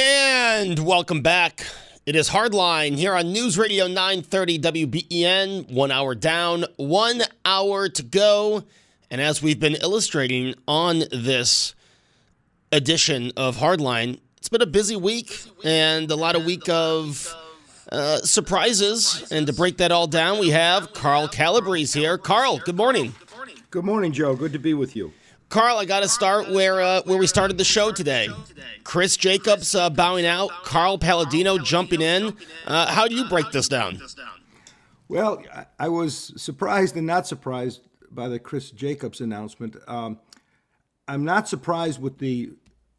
And welcome back. It is Hardline here on News Radio 930 WBEN. One hour down, one hour to go. And as we've been illustrating on this edition of Hardline, it's been a busy week and a lot of week of uh, surprises. And to break that all down, we have Carl Calabrese here. Carl, good morning. Good morning, Joe. Good to be with you. Carl, I got to start where uh, where we started the show today. Chris Jacobs uh, bowing out, Carl Paladino jumping in. Uh, how do you break this down? Well, I was surprised and not surprised by the Chris Jacobs announcement. Um, I'm not surprised with the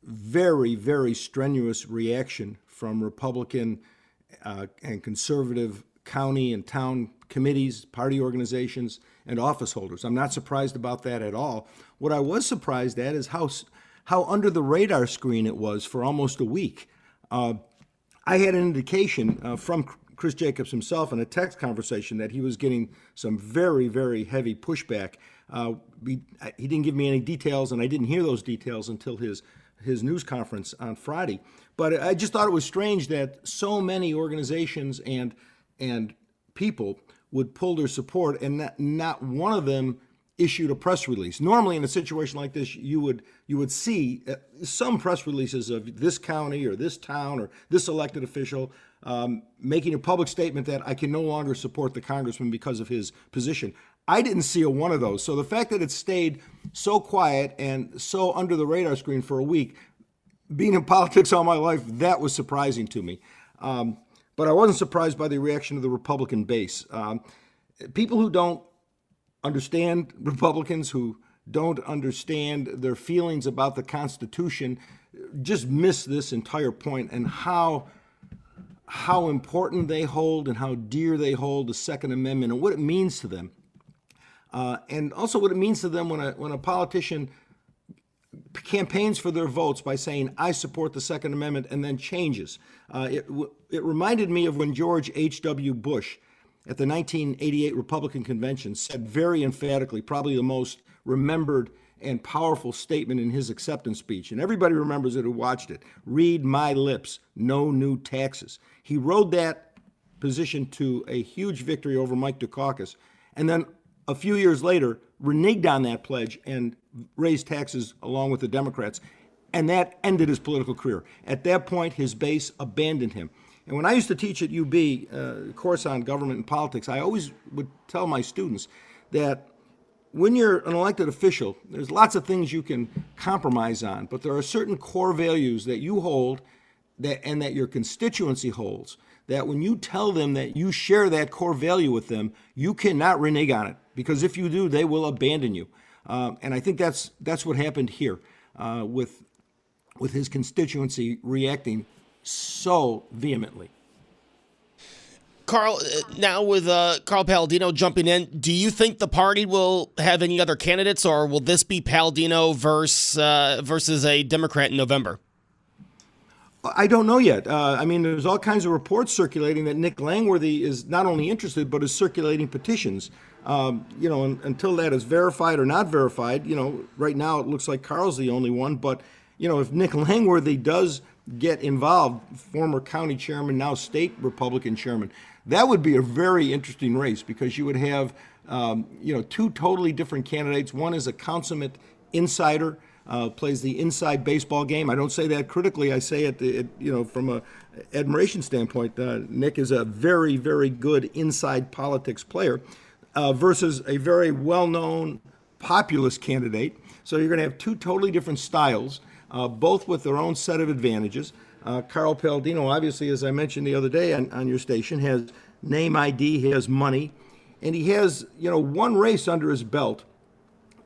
very, very strenuous reaction from Republican uh, and conservative county and town committees, party organizations, and office holders. I'm not surprised about that at all. What I was surprised at is how how under the radar screen it was for almost a week. Uh, I had an indication uh, from Chris Jacobs himself in a text conversation that he was getting some very, very heavy pushback. Uh, he, he didn't give me any details, and I didn't hear those details until his his news conference on Friday. But I just thought it was strange that so many organizations and and people would pull their support, and not, one of them issued a press release. Normally, in a situation like this, you would you would see uh, some press releases of this county or this town or this elected official um, making a public statement that I can no longer support the congressman because of his position. I didn't see a one of those. So the fact that it stayed so quiet and so under the radar screen for a week, being in politics all my life, that was surprising to me. Um, but I wasn't surprised by the reaction of the Republican base. Um, people who don't understand Republicans, who don't understand their feelings about the Constitution, just miss this entire point and how how important they hold and how dear they hold the Second Amendment and what it means to them, uh, and also what it means to them when a when a politician campaigns for their votes by saying, I support the Second Amendment, and then changes. Uh, it, it reminded me of when George H.W. Bush at the 1988 Republican Convention said very emphatically, probably the most remembered and powerful statement in his acceptance speech, and everybody remembers it who watched it read my lips, no new taxes. He rode that position to a huge victory over Mike Dukakis, and then a few years later reneged on that pledge and raised taxes along with the Democrats. And that ended his political career. At that point, his base abandoned him. And when I used to teach at UB, uh, course on government and politics, I always would tell my students that when you're an elected official, there's lots of things you can compromise on, but there are certain core values that you hold that and that your constituency holds that when you tell them that you share that core value with them, you cannot renege on it because if you do, they will abandon you. Um, and I think that's that's what happened here uh, with with his constituency reacting so vehemently. Carl, uh, now with uh, Carl Paladino jumping in, do you think the party will have any other candidates, or will this be Paladino versus uh, versus a Democrat in November? I don't know yet. Uh, I mean, there's all kinds of reports circulating that Nick Langworthy is not only interested, but is circulating petitions. Um, you know, until that is verified or not verified, you know, right now it looks like Carl's the only one. But, you know, if Nick Langworthy does get involved, former county chairman, now state Republican chairman, that would be a very interesting race because you would have, um, you know, two totally different candidates. One is a consummate insider uh, plays the inside baseball game. I don't say that critically. I say it, it you know, from a admiration standpoint. Uh, Nick is a very, very good inside politics player uh, versus a very well-known populist candidate. So you're going to have two totally different styles, uh, both with their own set of advantages. Uh, Carl Paladino, obviously, as I mentioned the other day on, on your station, has name ID, he has money, and he has you know one race under his belt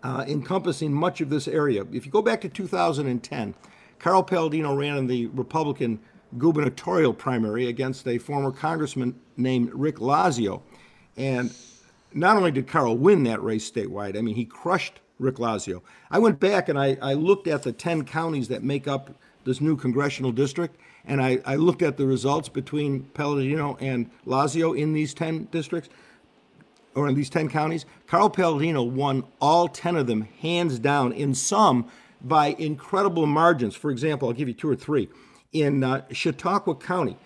uh, encompassing much of this area. If you go back to 2010, Carl Paladino ran in the Republican gubernatorial primary against a former congressman named Rick Lazio, and not only did Carl win that race statewide, I mean he crushed Rick Lazio. I went back and I, I looked at the 10 counties that make up this new congressional district, and I, I looked at the results between Paladino and Lazio in these 10 districts, or in these 10 counties. Carl Paladino won all 10 of them hands down, in some by incredible margins. For example, I'll give you two or three. In uh, Chautauqua County,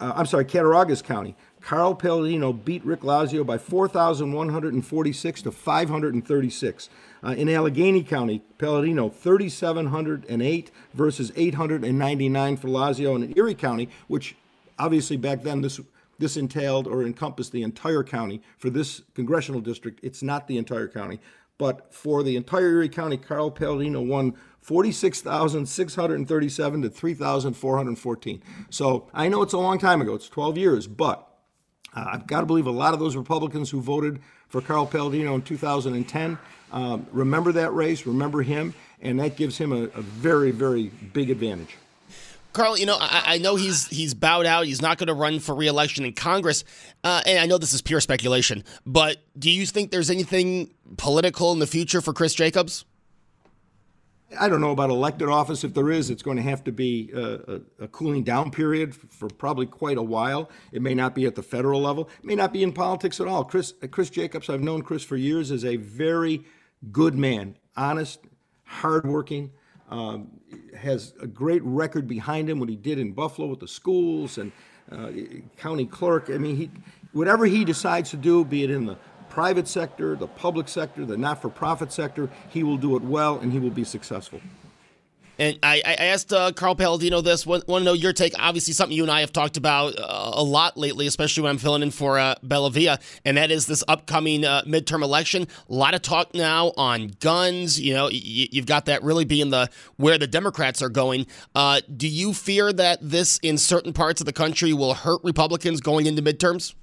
uh, I'm sorry, Cattaraugus County, Carl Paladino beat Rick Lazio by 4,146 to 536. Uh, in Allegany County, Paladino 3,708 versus 899 for Lazio. And in Erie County, which obviously back then this this entailed or encompassed the entire county. For this congressional district, it's not the entire county. But for the entire Erie County, Carl Paladino won 46,637 to 3,414. So I know it's a long time ago, it's 12 years, but uh, I've got to believe a lot of those Republicans who voted for Carl Paladino in 2010 um, remember that race, remember him, and that gives him a, a very, very big advantage. Carl, you know, I, I, know he's he's bowed out. He's not going to run for reelection in Congress, uh, and I know this is pure speculation. But do you think there's anything political in the future for Chris Jacobs? I don't know about elected office. If there is, it's going to have to be a, a, cooling down period for probably quite a while. It may not be at the federal level. It may not be in politics at all. Chris Chris Jacobs, I've known Chris for years, is a very good man, honest, hardworking. Um, has a great record behind him. What he did in Buffalo with the schools and uh, county clerk. I mean, he whatever he decides to do, be it in the private sector, the public sector, the not-for-profit sector, he will do it well and he will be successful. And I, I asked uh, Carl Paladino this. Want, want to know your take? Obviously, something you and I have talked about uh, a lot lately, especially when I'm filling in for uh, Bellavia, and that is this upcoming uh, midterm election. A lot of talk now on guns. You know, y- you've got that really being the where the Democrats are going. Uh, do you fear that this, in certain parts of the country, will hurt Republicans going into midterms?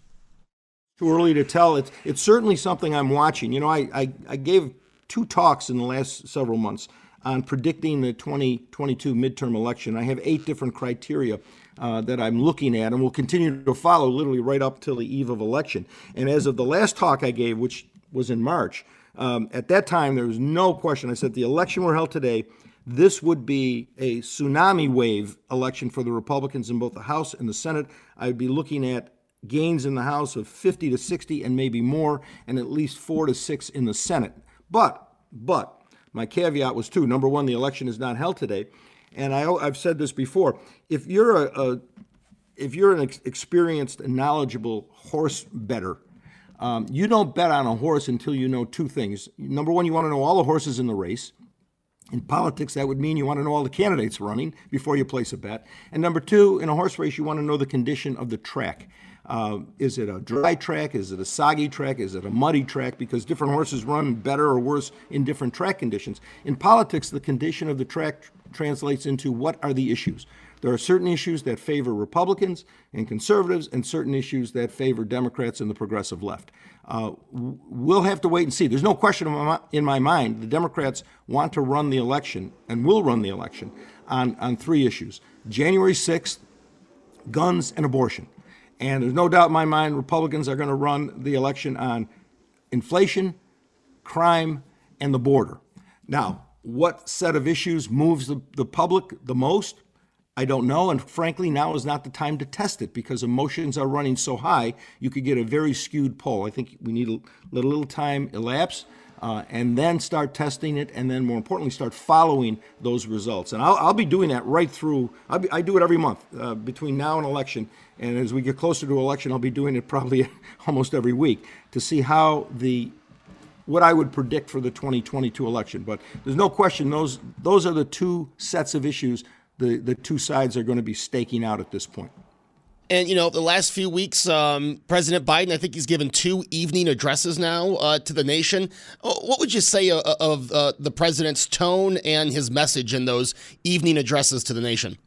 Too early to tell. It's it's certainly something I'm watching. You know, I, I, I gave two talks in the last several months on predicting the 2022 midterm election. I have eight different criteria uh, that I'm looking at and will continue to follow literally right up till the eve of election. And as of the last talk I gave, which was in March, um, at that time there was no question. I said the election were held today. This would be a tsunami wave election for the Republicans in both the House and the Senate. I'd be looking at gains in the House of 50 to 60 and maybe more, and at least four to six in the Senate. But, but, my caveat was two. Number one, the election is not held today, and I, have said this before. If you're a, a if you're an ex- experienced and knowledgeable horse better, um, you don't bet on a horse until you know two things. Number one, you want to know all the horses in the race. In politics, that would mean you want to know all the candidates running before you place a bet. And number two, in a horse race, you want to know the condition of the track. Uh, is it a dry track? Is it a soggy track? Is it a muddy track? Because different horses run better or worse in different track conditions. In politics, the condition of the track tr- translates into what are the issues. There are certain issues that favor Republicans and conservatives, and certain issues that favor Democrats and the progressive left. Uh, we'll have to wait and see. There's no question in my mind the Democrats want to run the election and will run the election on, on three issues January 6th, guns, and abortion. And there's no doubt in my mind Republicans are going to run the election on inflation, crime, and the border. Now, what set of issues moves the, the public the most? I don't know. And frankly, now is not the time to test it because emotions are running so high, you could get a very skewed poll. I think we need to let a little time elapse uh, and then start testing it, and then more importantly, start following those results. And I'll, I'll be doing that right through, be, i do it every month uh, between now and election. And as we get closer to election, I'll be doing it probably almost every week to see how the what I would predict for the 2022 election. But there's no question those those are the two sets of issues the, the two sides are going to be staking out at this point. And you know, the last few weeks, um, President Biden, I think he's given two evening addresses now uh, to the nation. Uh, what would you say of, of uh, the president's tone and his message in those evening addresses to the nation?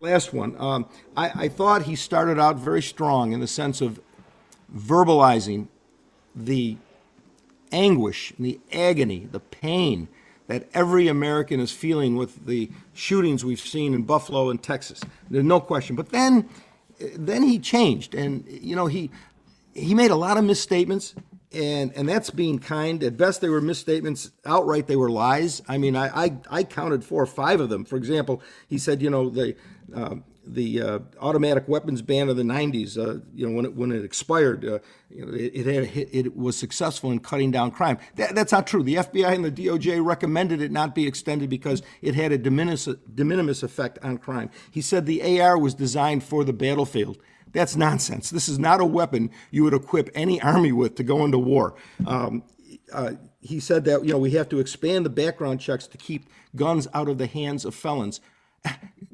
Last one. Um, I, I thought he started out very strong in the sense of verbalizing the anguish, the agony, the pain that every American is feeling with the shootings we've seen in Buffalo and Texas. There's no question. But then, then he changed, and you know he he made a lot of misstatements, and and that's being kind. At best, they were misstatements. Outright, they were lies. I mean, I I, I counted four or five of them. For example, he said, you know, the uh, the uh, automatic weapons ban of the 90s, uh, you know, when it, when it expired, uh, you know, it, it, had, it, was successful in cutting down crime. That, that's not true. The FBI and the DOJ recommended it not be extended because it had a de minimis, de minimis effect on crime. He said the AR was designed for the battlefield. That's nonsense. This is not a weapon you would equip any army with to go into war. Um, uh, he said that you know we have to expand the background checks to keep guns out of the hands of felons.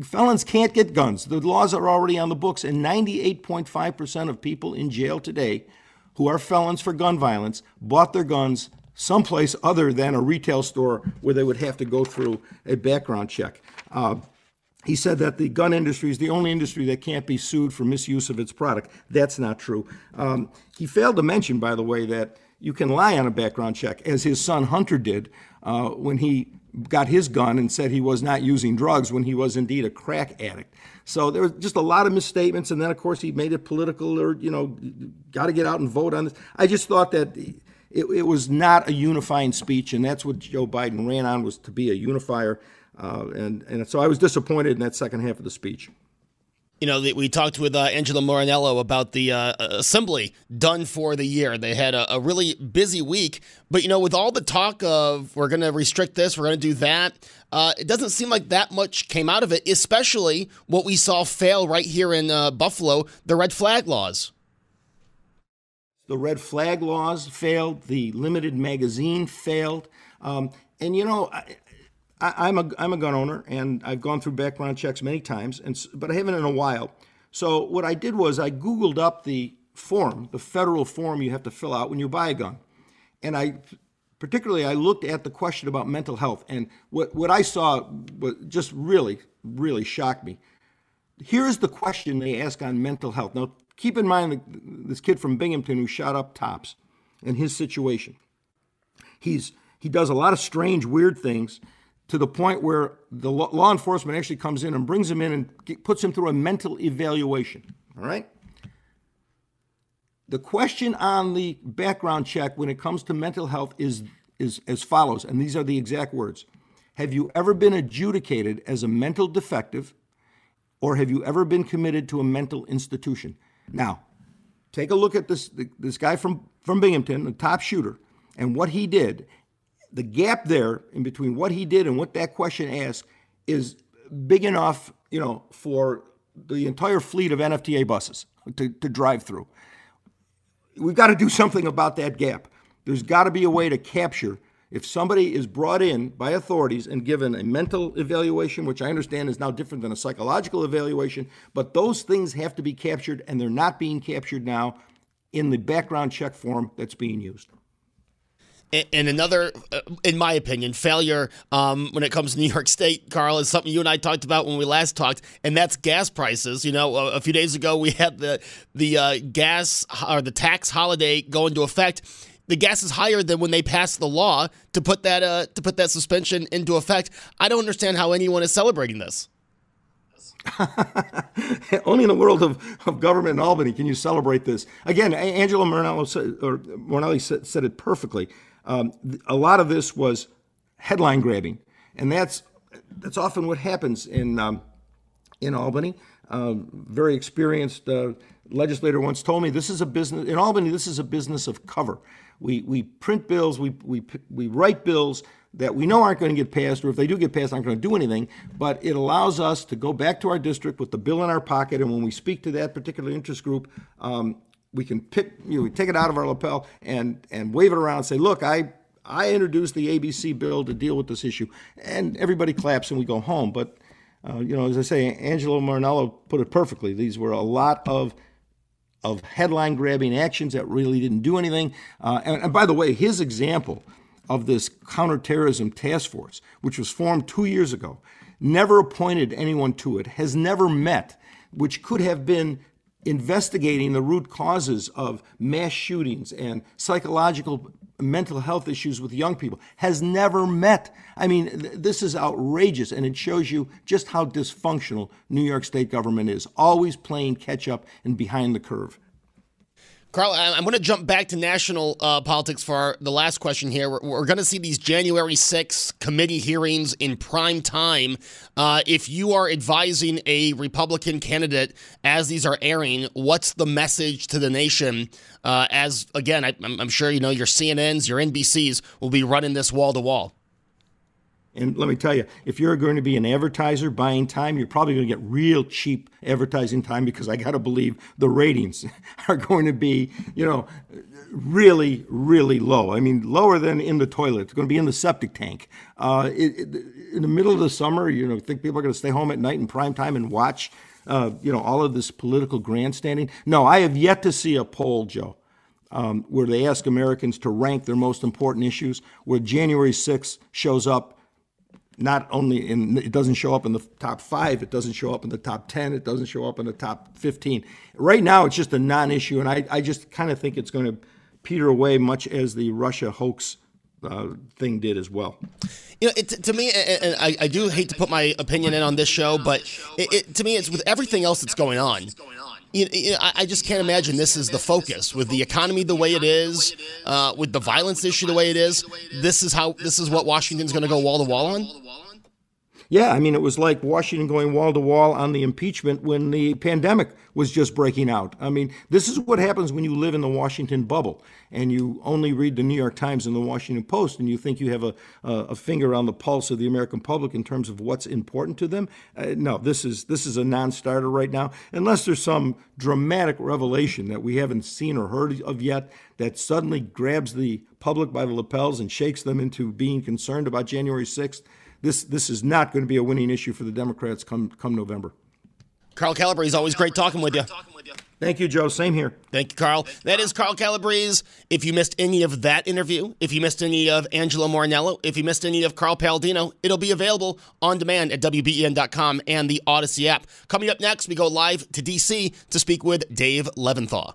Felons can't get guns. The laws are already on the books, and 98.5% of people in jail today who are felons for gun violence bought their guns someplace other than a retail store where they would have to go through a background check. Uh, he said that the gun industry is the only industry that can't be sued for misuse of its product. That's not true. Um, he failed to mention, by the way, that you can lie on a background check, as his son Hunter did uh, when he got his gun and said he was not using drugs when he was indeed a crack addict. So there was just a lot of misstatements, and then of course he made it political, or you know, got to get out and vote on this. I just thought that it, it, was not a unifying speech, and that's what Joe Biden ran on was to be a unifier, uh, and and so I was disappointed in that second half of the speech you know, we talked with uh, Angelo Morinello about the uh, assembly done for the year. They had a, a, really busy week, but you know, with all the talk of we're going to restrict this, we're going to do that, uh, it doesn't seem like that much came out of it. Especially what we saw fail right here in uh, Buffalo, the red flag laws. The red flag laws failed. The limited magazine failed. Um, and you know, am a I'm a gun owner, and I've gone through background checks many times, and but I haven't in a while. So what I did was I Googled up the form, the federal form you have to fill out when you buy a gun, and I particularly I looked at the question about mental health, and what what I saw was just really really shocked me. Here's the question they ask on mental health. Now keep in mind this kid from Binghamton who shot up Tops, and his situation. He's he does a lot of strange, weird things to the point where the law enforcement actually comes in and brings him in and puts him through a mental evaluation. All right? The question on the background check when it comes to mental health is, is as follows, and these are the exact words Have you ever been adjudicated as a mental defective, or have you ever been committed to a mental institution? Now, take a look at this, this guy from, from Binghamton, the top shooter, and what he did the gap there in between what he did and what that question asked is big enough, you know, for the entire fleet of NFTA buses to, to drive through. We've got to do something about that gap. There's got to be a way to capture if somebody is brought in by authorities and given a mental evaluation, which I understand is now different than a psychological evaluation, but those things have to be captured and they're not being captured now in the background check form that's being used. And another, uh, in my opinion, failure um, when it comes to New York State, Carl, is something you and I talked about when we last talked, and that's gas prices. You know, a, few days ago we had the the uh, gas or the tax holiday go into effect. The gas is higher than when they passed the law to put that uh, to put that suspension into effect. I don't understand how anyone is celebrating this. Only in the world of, of government in Albany can you celebrate this. Again, Angelo Morinello said, or Morinelli said, said it perfectly. Um, a lot of this was headline grabbing, and that's that's often what happens in um, in Albany. Um, very experienced uh, legislator once told me this is a business in Albany. This is a business of cover. We we print bills, we we we write bills that we know aren't going to get passed, or if they do get passed, aren't going to do anything. But it allows us to go back to our district with the bill in our pocket, and when we speak to that particular interest group, um, we can pick you know, we take it out of our lapel and and wave it around and say, look, I I introduced the ABC bill to deal with this issue, and everybody claps and we go home. But uh, you know, as I say, Angelo Morinello put it perfectly. These were a lot of of headline grabbing actions that really didn't do anything. Uh, and, and by the way, his example of this counterterrorism task force, which was formed two years ago, never appointed anyone to it, has never met, which could have been investigating the root causes of mass shootings and psychological mental health issues with young people has never met. I mean, th- this is outrageous, and it shows you just how dysfunctional New York State government is, always playing catch up and behind the curve. Carl, I'm going to jump back to national uh, politics for our, the last question here. We're, we're going to see these January 6th committee hearings in prime time. Uh, if you are advising a Republican candidate as these are airing, what's the message to the nation? Uh, as again, I, I'm sure you know your CNNs, your NBCs will be running this wall to wall. And let me tell you, if you're going to be an advertiser buying time, you're probably going to get real cheap advertising time because I got to believe the ratings are going to be, you know, really, really low. I mean, lower than in the toilet. It's going to be in the septic tank. Uh, it, it, in the middle of the summer, you know, think people are going to stay home at night in prime time and watch, uh, you know, all of this political grandstanding? No, I have yet to see a poll, Joe. Um, where they ask Americans to rank their most important issues, where January 6th shows up not only in it doesn't show up in the top five, it doesn't show up in the top ten, it doesn't show up in the top fifteen. Right now, it's just a non-issue, and I, I just kind of think it's going to peter away, much as the Russia hoax uh, thing did as well. You know, it, to me, and I, I, do hate to put my opinion in on this show, but it, it, to me, it's with everything else that's going on. You know, I just can't imagine this is the focus with the economy the way it is, uh, with the violence issue the way it is. This is how this is what Washington's going to go wall to wall on. Yeah, I mean, it was like Washington going wall to wall on the impeachment when the pandemic was just breaking out. I mean, this is what happens when you live in the Washington bubble and you only read the New York Times and the Washington Post and you think you have a, a, finger on the pulse of the American public in terms of what's important to them. Uh, no, this is this is a non-starter right now, unless there's some dramatic revelation that we haven't seen or heard of yet that suddenly grabs the public by the lapels and shakes them into being concerned about January 6th this this is not going to be a winning issue for the Democrats come come November. Carl Calabrese, always great talking with you. Thank you, Joe. Same here. Thank you, Carl. That is Carl Calabrese. If you missed any of that interview, if you missed any of Angelo Morinello, if you missed any of Carl Paladino, it'll be available on demand at WBEN.com and the Audacy app. Coming up next, we go live to DC to speak with Dave Leventhal.